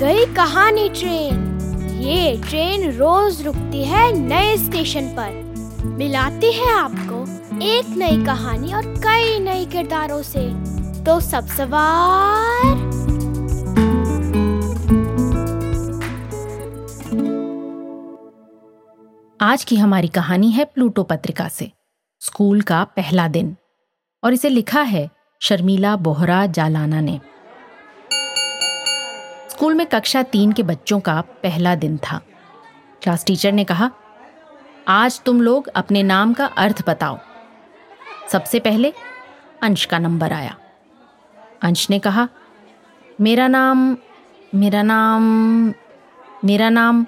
पुरानी ट्रेन। ये ट्रेन रोज रुकती है नए स्टेशन पर। मिलाती है आपको एक नई कहानी और कई नए किरदारों से। तो सब सवार। आज की हमारी कहानी है प्लूटो पत्रिका से। स्कूल का पहला दिन। और इसे लिखा है शर्मिला बोहरा जालाना ने। स्कूल में कक्षा तीन के बच्चों का पहला दिन था। क्लास टीचर ने कहा, आज तुम लोग अपने नाम का अर्थ बताओ। सबसे पहले अंश का नंबर आया। अंश ने कहा, मेरा नाम मेरा नाम मेरा नाम।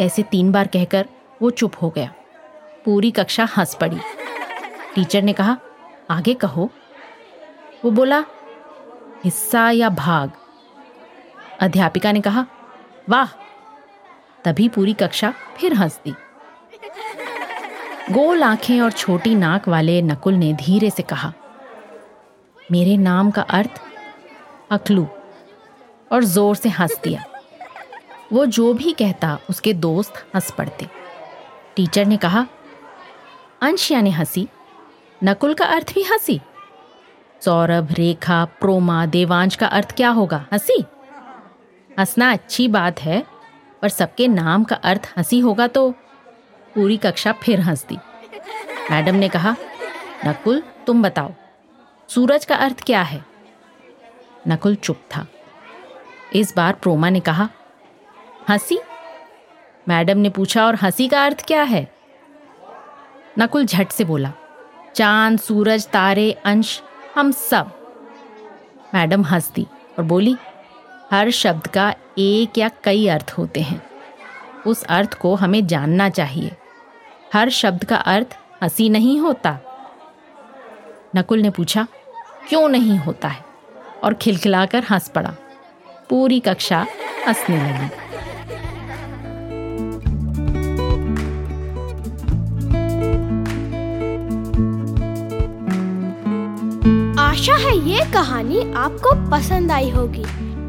ऐसे तीन बार कहकर वो चुप हो गया। पूरी कक्षा हंस पड़ी। टीचर ने कहा, आगे कहो। वो बोला, हिस्सा या भाग? अध्यापिका ने कहा, वाह! तभी पूरी कक्षा फिर हंस दी गोल आँखें और छोटी नाक वाले नकुल ने धीरे से कहा, मेरे नाम का अर्थ अकलू। और ज़ोर से हंस दिया। वो जो भी कहता, उसके दोस्त हंस पड़ते। टीचर ने कहा अंश यानी हँसी। नकुल का अर्थ भी हँसी? सौरभ, रेखा, प्रोमा, देवांश का अर्थ क्या होगा? हँसी? हंसना अच्छी बात है, पर सबके नाम का अर्थ हँसी होगा तो पूरी कक्षा फिर हंस दी मैडम ने कहा, नकुल, तुम बताओ, सूरज का अर्थ क्या है? नकुल चुप था। इस बार प्रोमा ने कहा, हँसी? मैडम ने पूछा, और हँसी का अर्थ क्या है? नकुल झट से बोला, चाँद, सूरज, तारे, अंश, हम सब। मैडम हंस दी और बोली हर शब्द का एक या कई अर्थ होते हैं। उस अर्थ को हमें जानना चाहिए। हर शब्द का अर्थ हँसी नहीं होता। नकुल ने पूछा, क्यों नहीं होता है? और खिलखिलाकर हंस पड़ा। पूरी कक्षा हंसने लगी। आशा है ये कहानी आपको पसंद आई होगी।